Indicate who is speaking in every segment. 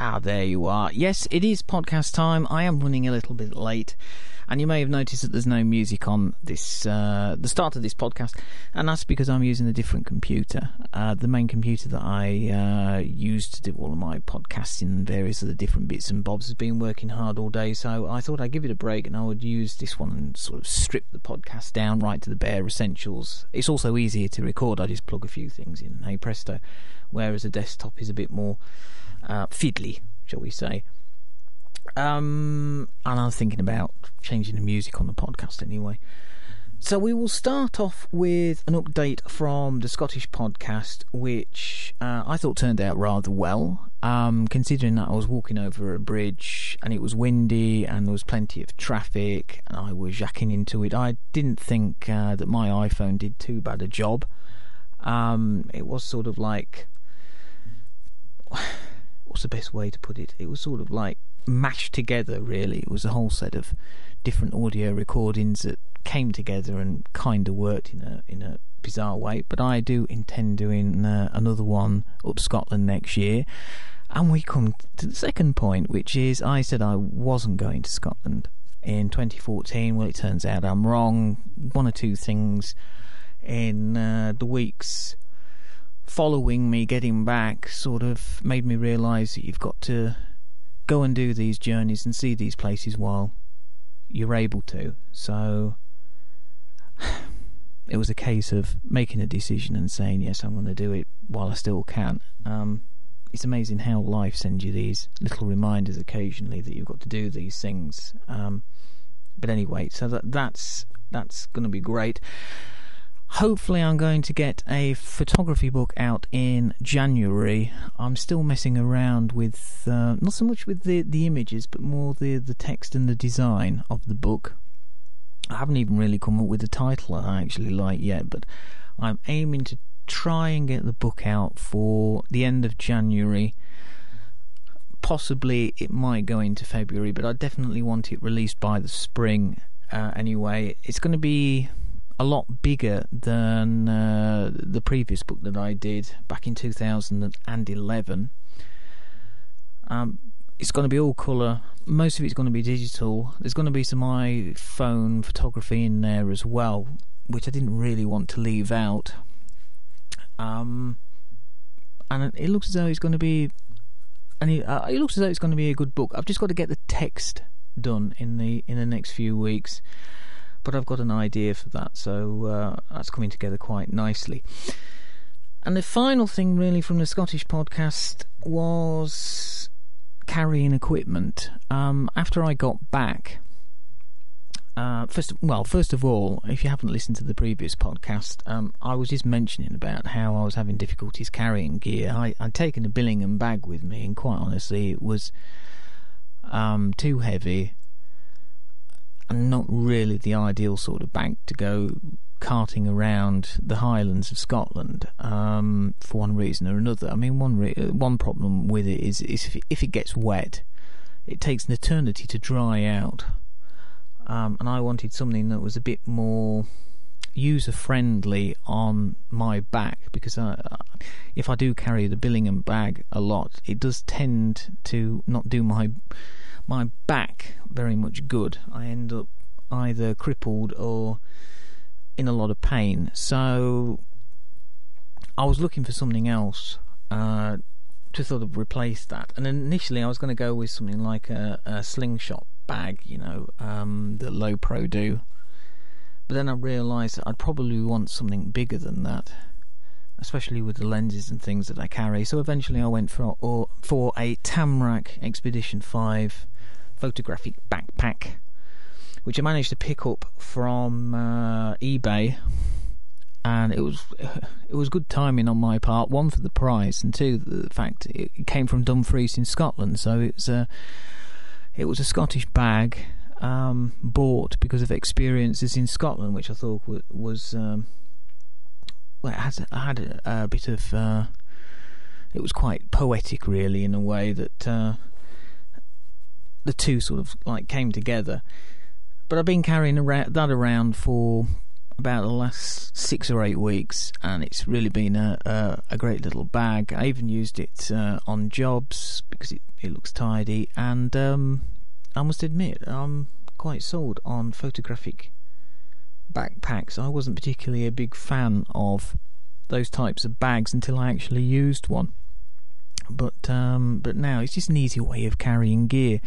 Speaker 1: Ah, there you are. Yes, it is podcast time. I am running a little bit late, and you may have noticed that there's no music on this uh, the start of this podcast, and that's because I'm using a different computer. Uh, the main computer that I uh, use to do all of my podcasting and various other different bits and bobs has been working hard all day, so I thought I'd give it a break and I would use this one and sort of strip the podcast down right to the bare essentials. It's also easier to record. I just plug a few things in. And hey presto. Whereas a desktop is a bit more uh, fiddly, shall we say. Um, and I was thinking about changing the music on the podcast anyway. So we will start off with an update from the Scottish podcast, which uh, I thought turned out rather well, um, considering that I was walking over a bridge and it was windy and there was plenty of traffic and I was jacking into it. I didn't think uh, that my iPhone did too bad a job. Um, it was sort of like what's the best way to put it? It was sort of like mashed together, really. It was a whole set of different audio recordings that came together and kind of worked in a in a bizarre way. But I do intend doing uh, another one up Scotland next year. And we come to the second point, which is I said I wasn't going to Scotland in 2014. Well, it turns out I'm wrong. One or two things in uh, the weeks following me getting back sort of made me realise that you've got to go and do these journeys and see these places while you're able to. So it was a case of making a decision and saying, yes, I'm going to do it while I still can. Um, it's amazing how life sends you these little reminders occasionally that you've got to do these things. Um, but anyway, so that that's that's going to be great. Hopefully, I'm going to get a photography book out in January. I'm still messing around with uh, not so much with the the images, but more the the text and the design of the book. I haven't even really come up with a title that I actually like yet, but I'm aiming to try and get the book out for the end of January. Possibly it might go into February, but I definitely want it released by the spring. Uh, anyway, it's going to be a lot bigger than uh, the previous book that I did back in 2011. Um, it's going to be all colour. Most of it's going to be digital. There's going to be some iPhone photography in there as well, which I didn't really want to leave out. Um, and it looks as though it's going to be, and it, uh, it looks as though it's going to be a good book. I've just got to get the text done in the in the next few weeks but I've got an idea for that, so uh, that's coming together quite nicely. And the final thing, really, from the Scottish podcast was carrying equipment. Um, after I got back, uh, first, well, first of all, if you haven't listened to the previous podcast, um, I was just mentioning about how I was having difficulties carrying gear. I, would taken a Billingham bag with me, and quite honestly, it was um, too heavy and not really the ideal sort of bank to go carting around the Highlands of Scotland um, for one reason or another. I mean, one re- uh, one problem with it is, is if, it, if it gets wet, it takes an eternity to dry out. Um, and I wanted something that was a bit more user friendly on my back because I, uh, if I do carry the Billingham bag a lot, it does tend to not do my my back very much good. I end up either crippled or in a lot of pain. So I was looking for something else uh, to sort of replace that. And initially, I was going to go with something like a, a slingshot bag, you know, um, that Lowepro do. But then I realised I'd probably want something bigger than that, especially with the lenses and things that I carry. So eventually, I went for or, for a Tamrac Expedition Five photographic backpack, which I managed to pick up from uh, eBay, and it was it was good timing on my part. One for the price, and two the fact it came from Dumfries in Scotland, so it's a it was a Scottish bag um, bought because of experiences in Scotland, which I thought was, was um, well, it had, had a, a bit of. Uh, it was quite poetic, really, in a way that uh, the two sort of like came together. But I've been carrying around, that around for about the last six or eight weeks, and it's really been a a, a great little bag. I even used it uh, on jobs because it, it looks tidy, and um, I must admit I'm quite sold on photographic backpacks. I wasn't particularly a big fan of those types of bags until I actually used one. But um, but now it's just an easy way of carrying gear.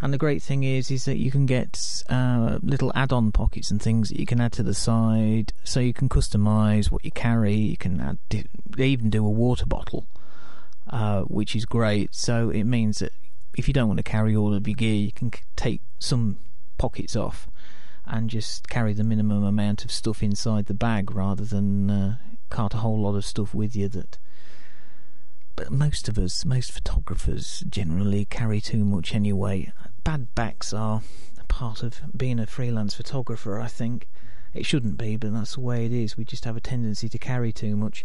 Speaker 1: And the great thing is, is that you can get uh, little add-on pockets and things that you can add to the side, so you can customize what you carry. You can add, they even do a water bottle, uh, which is great. So it means that if you don't want to carry all of your gear, you can take some pockets off and just carry the minimum amount of stuff inside the bag rather than uh, cart a whole lot of stuff with you that most of us, most photographers generally carry too much anyway. Bad backs are part of being a freelance photographer, I think. It shouldn't be, but that's the way it is. We just have a tendency to carry too much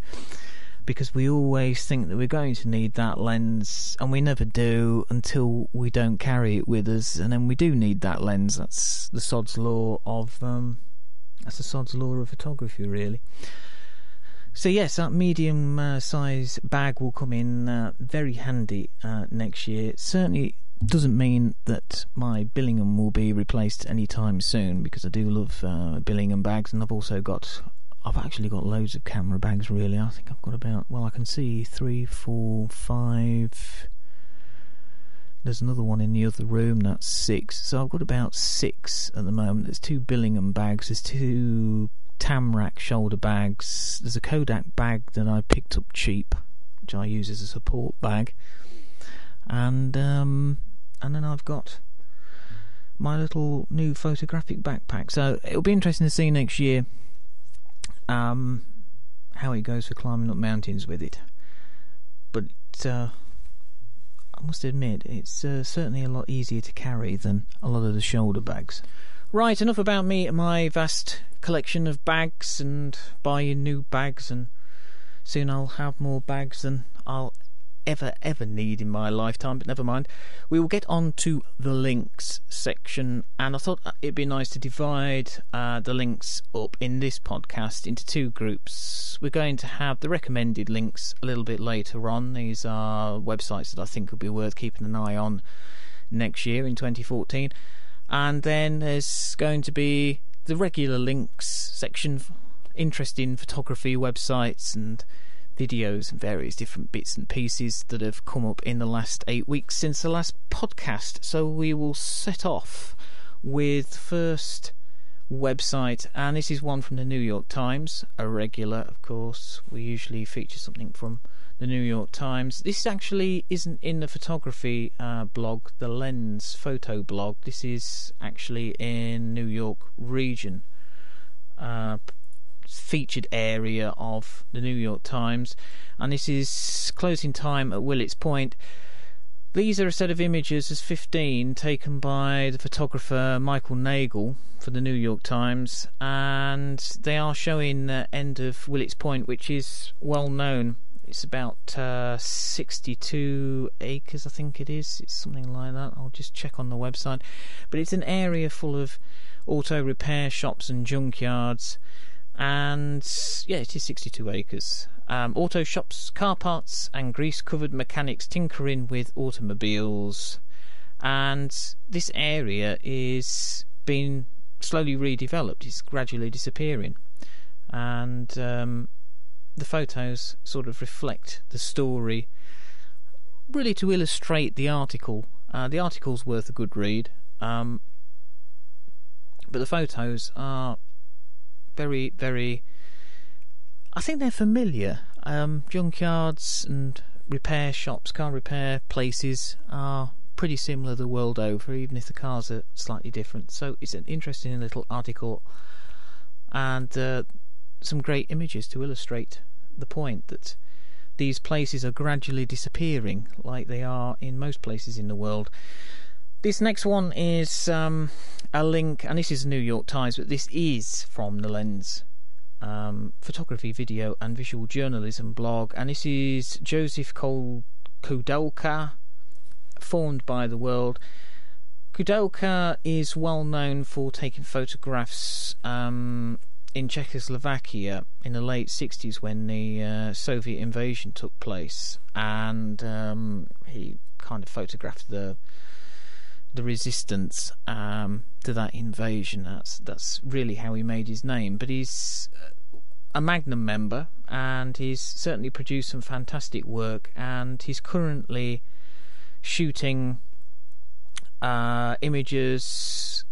Speaker 1: because we always think that we're going to need that lens and we never do until we don't carry it with us and then we do need that lens. That's the sod's law of um, that's the sod's law of photography really. So yes, that medium uh, size bag will come in uh, very handy uh, next year. It Certainly doesn't mean that my Billingham will be replaced anytime soon because I do love uh, Billingham bags, and I've also got. I've actually got loads of camera bags. Really, I think I've got about. Well, I can see three, four, five. There's another one in the other room. That's six. So I've got about six at the moment. There's two Billingham bags. There's two Tamrac shoulder bags. There's a Kodak bag that I picked up cheap, which I use as a support bag, and um, and then I've got my little new photographic backpack. So it'll be interesting to see next year um, how it goes for climbing up mountains with it. But uh, I must admit, it's uh, certainly a lot easier to carry than a lot of the shoulder bags. Right, enough about me and my vast collection of bags and buying new bags, and soon I'll have more bags than I'll ever, ever need in my lifetime, but never mind. We will get on to the links section, and I thought it'd be nice to divide uh, the links up in this podcast into two groups. We're going to have the recommended links a little bit later on. These are websites that I think would be worth keeping an eye on next year in 2014. And then there's going to be the regular links section, interesting photography websites and videos and various different bits and pieces that have come up in the last eight weeks since the last podcast. So we will set off with first website, and this is one from the New York Times, a regular, of course. We usually feature something from the New York Times. This actually isn't in the photography uh, blog, the Lens photo blog. This is actually in New York region, uh, featured area of the New York Times, and this is closing time at Willets Point. These are a set of images as 15 taken by the photographer Michael Nagle for the New York Times, and they are showing the end of Willets Point, which is well known it's about uh, 62 acres, I think it is. It's something like that. I'll just check on the website. But it's an area full of auto repair shops and junkyards. And yeah, it is 62 acres. Um, auto shops, car parts, and grease covered mechanics tinkering with automobiles. And this area is being slowly redeveloped, it's gradually disappearing. And um, the photos sort of reflect the story, really to illustrate the article. Uh, the article's worth a good read, um, but the photos are very, very. I think they're familiar. Um, junkyards and repair shops, car repair places are pretty similar the world over, even if the cars are slightly different. So it's an interesting little article, and uh, some great images to illustrate the point that these places are gradually disappearing, like they are in most places in the world. This next one is um, a link, and this is New York Times, but this is from the Lens um, photography, video, and visual journalism blog, and this is Josef Koudelka, formed by the world. Koudelka is well known for taking photographs um, in Czechoslovakia in the late 60s when the uh, Soviet invasion took place, and um, he kind of photographed the the resistance um, to that invasion. That's that's really how he made his name. But he's uh, a Magnum member, and he's certainly produced some fantastic work. And he's currently shooting uh, images.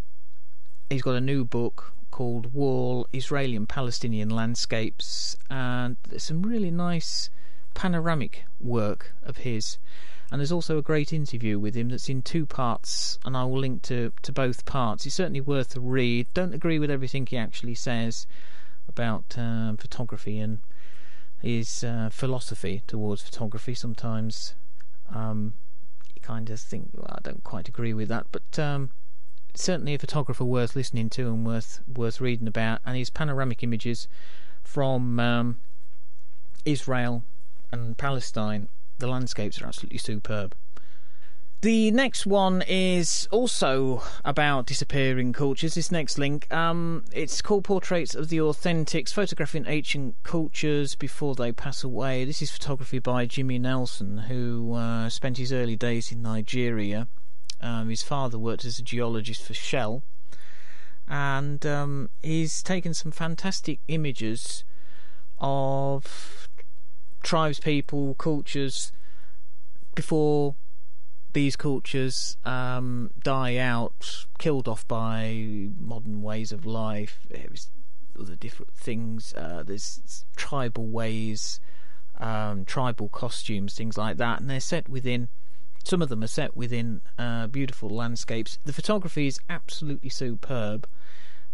Speaker 1: He's got a new book called Wall Israeli and Palestinian Landscapes, and there's some really nice panoramic work of his. And there's also a great interview with him that's in two parts, and I will link to, to both parts. It's certainly worth a read. Don't agree with everything he actually says about uh, photography and his uh, philosophy towards photography. Sometimes um, you kind of think, well, I don't quite agree with that, but um, certainly a photographer worth listening to and worth worth reading about. And his panoramic images from um, Israel and Palestine the landscapes are absolutely superb. The next one is also about disappearing cultures. This next link, um, it's called Portraits of the Authentics, photographing ancient cultures before they pass away. This is photography by Jimmy Nelson, who uh, spent his early days in Nigeria. Um, his father worked as a geologist for Shell, and um, he's taken some fantastic images of tribes, people, cultures before these cultures um, die out, killed off by modern ways of life. Other different things. Uh, there's tribal ways, um, tribal costumes, things like that, and they're set within. Some of them are set within uh, beautiful landscapes. The photography is absolutely superb,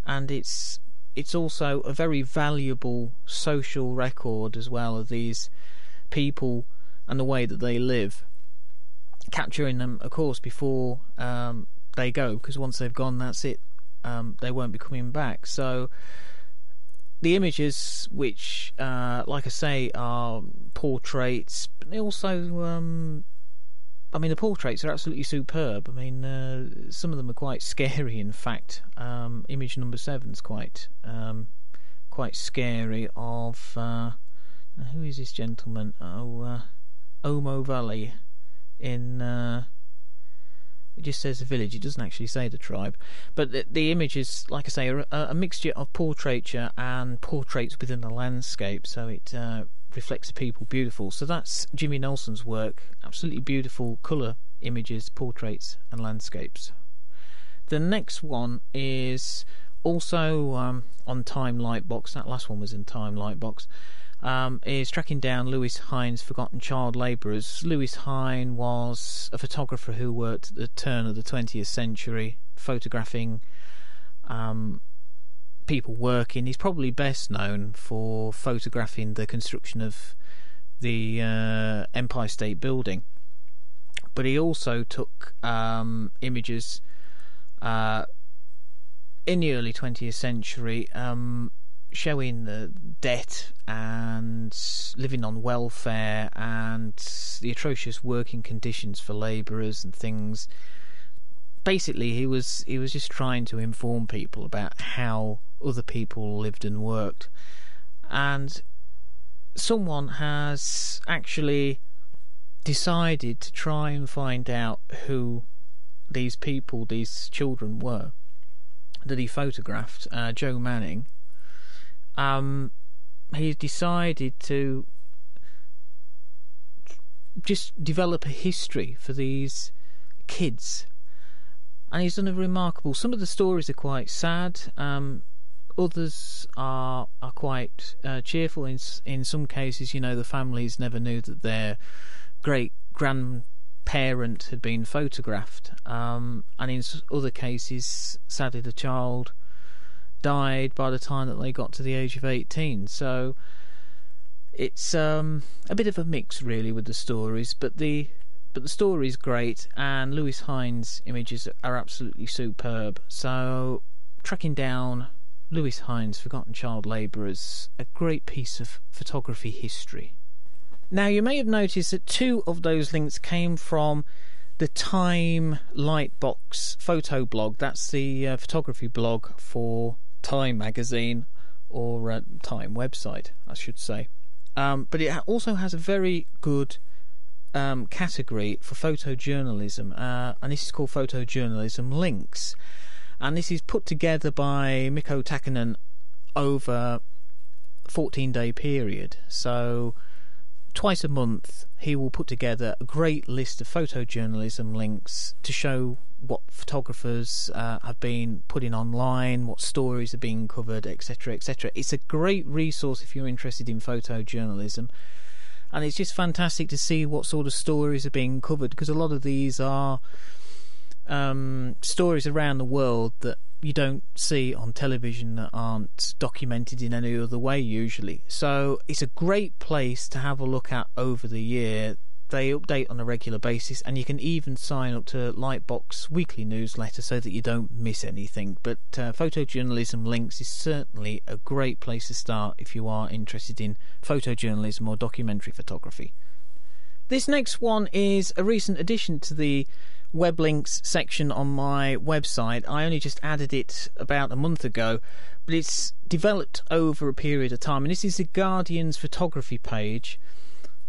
Speaker 1: and it's it's also a very valuable social record as well of these people and the way that they live. Capturing them, of course, before um, they go, because once they've gone, that's it. Um, they won't be coming back. So the images, which, uh, like I say, are portraits, but they also um, I mean, the portraits are absolutely superb. I mean, uh, some of them are quite scary. In fact, um, image number seven is quite um, quite scary. Of uh, who is this gentleman? Oh, uh, Omo Valley in. Uh, it just says the village. It doesn't actually say the tribe. But the, the image is, like I say, a, a, mixture of portraiture and portraits within the landscape. So it uh, reflects the people beautiful. So that's Jimmy Nelson's work. Absolutely beautiful colour images, portraits, and landscapes. The next one is also um, on Time Lightbox. That last one was in Time Lightbox. Um, is tracking down Lewis Hine's Forgotten Child Labourers. Lewis Hine was a photographer who worked at the turn of the 20th century, photographing um, people working. He's probably best known for photographing the construction of the uh, Empire State Building, but he also took um, images uh, in the early 20th century um, showing the debt and living on welfare and the atrocious working conditions for labourers and things basically he was he was just trying to inform people about how other people lived and worked. And someone has actually decided to try and find out who these people these children were that he photographed uh, Joe Manning. Um he decided to just develop a history for these kids and he's done a remarkable. Some of the stories are quite sad. Um, others are are quite uh, cheerful. In in some cases, you know, the families never knew that their great grandparent had been photographed, um, and in other cases, sadly, the child died by the time that they got to the age of eighteen. So it's um, a bit of a mix, really, with the stories. But the but the story is great, and Lewis Hine's images are absolutely superb. So, tracking down Lewis Hine's Forgotten Child Labourers, a great piece of photography history. Now, you may have noticed that two of those links came from the Time Lightbox photo blog. That's the uh, photography blog for Time magazine or uh, Time website, I should say. Um, but it also has a very good um, category for photojournalism, uh, and this is called Photojournalism Links. And this is put together by Mikko Takkinen over 14 day period. So twice a month he will put together a great list of photojournalism links to show what photographers uh, have been putting online, what stories are being covered, etc., etc. It's a great resource if you're interested in photojournalism, and it's just fantastic to see what sort of stories are being covered because a lot of these are um, stories around the world that you don't see on television that aren't documented in any other way usually. So it's a great place to have a look at over the year. They update on a regular basis, and you can even sign up to Lightbox weekly newsletter so that you don't miss anything. But uh, photojournalism links is certainly a great place to start if you are interested in photojournalism or documentary photography. This next one is a recent addition to the web links section on my website. I only just added it about a month ago, but it's developed over a period of time. And this is the Guardian's photography page.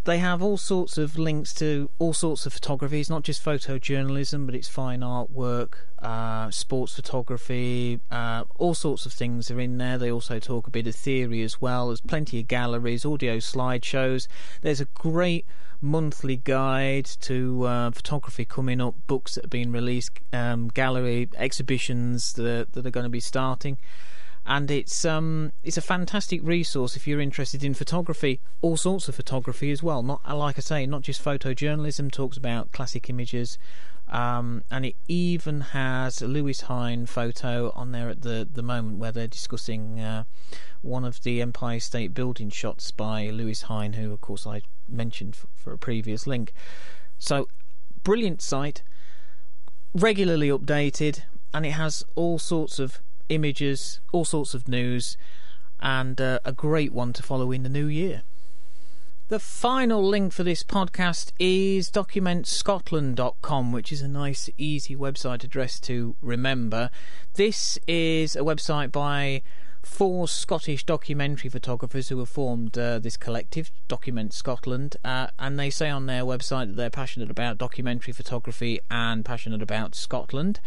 Speaker 1: They have all sorts of links to all sorts of photography. It's not just photojournalism, but it's fine artwork, uh, sports photography, uh, all sorts of things are in there. They also talk a bit of theory as well. There's plenty of galleries, audio slideshows. There's a great monthly guide to uh, photography coming up, books that have been released, um, gallery exhibitions that, that are going to be starting. And it's um, it's a fantastic resource if you're interested in photography, all sorts of photography as well. Not like I say, not just photojournalism. Talks about classic images, um, and it even has a Lewis Hine photo on there at the the moment where they're discussing uh, one of the Empire State Building shots by Lewis Hine, who of course I mentioned for, for a previous link. So, brilliant site, regularly updated, and it has all sorts of images, all sorts of news, and uh, a great one to follow in the new year. The final link for this podcast is documentscotland.com, which is a nice, easy website address to remember. This is a website by four Scottish documentary photographers who have formed uh, this collective, Document Scotland, uh, and they say on their website that they're passionate about documentary photography and passionate about Scotland.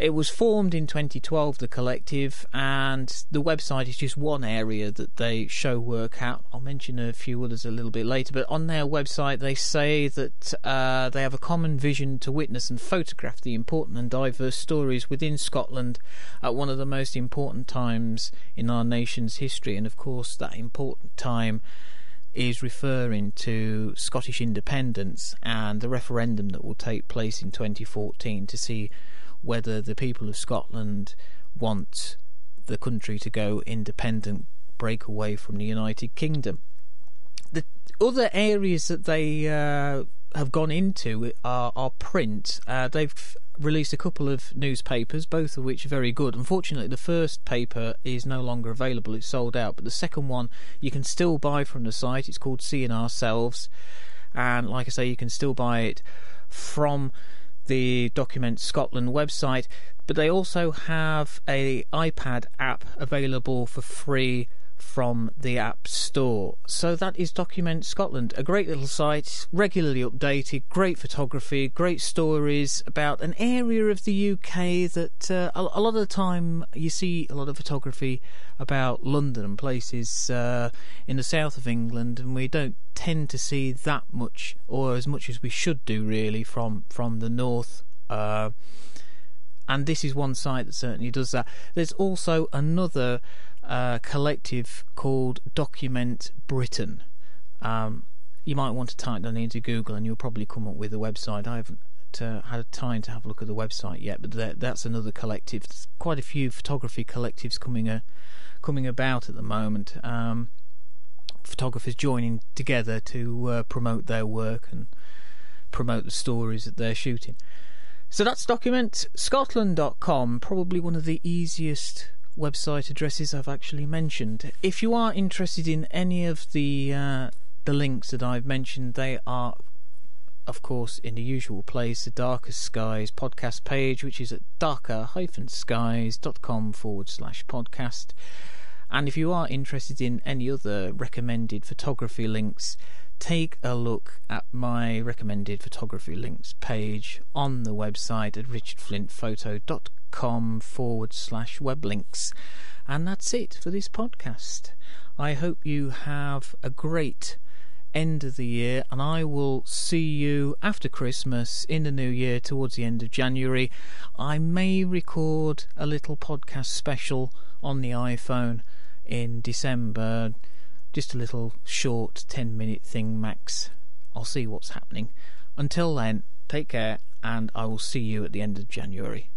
Speaker 1: It was formed in 2012, the collective, and the website is just one area that they show work at. I'll mention a few others a little bit later, but on their website they say that uh, they have a common vision to witness and photograph the important and diverse stories within Scotland at one of the most important times in our nation's history, and of course, that important time is referring to Scottish independence and the referendum that will take place in 2014 to see whether the people of Scotland want the country to go independent, break away from the United Kingdom. The other areas that they uh, have gone into are, are print. Uh, they've released a couple of newspapers, both of which are very good. Unfortunately, the first paper is no longer available; it's sold out. But the second one you can still buy from the site. It's called Seeing Ourselves, and like I say, you can still buy it from the Document Scotland website, but they also have a iPad app available for free from the App Store. So that is Document Scotland, a great little site, regularly updated, great photography, great stories about an area of the UK that uh, a, lot of the time you see a lot of photography about London and places uh, in the south of England, and we don't tend to see that much or as much as we should do really from from the north. Uh, and this is one site that certainly does that. There's also another uh, collective called Document Britain. Um, you might want to type that into Google and you'll probably come up with a website. I haven't uh, had time to have a look at the website yet, but that, that's another collective. There's quite a few photography collectives coming uh, coming about at the moment. Um, photographers joining together to uh, promote their work and promote the stories that they're shooting. So that's documentscotland.com, probably one of the easiest website addresses I've actually mentioned. If you are interested in any of the uh, the links that I've mentioned, they are of course in the usual place the Darker Skies podcast page, which is at darker-skies.com forward slash podcast. And if you are interested in any other recommended photography links, take a look at my recommended photography links page on the website at richardflintphoto.com forward slash web links. And that's it for this podcast. I hope you have a great end of the year, and I will see you after Christmas in the new year towards the end of January. I may record a little podcast special on the iPhone in December, just a little short 10 minute thing max. I'll see what's happening. Until then, take care, and I will see you at the end of January.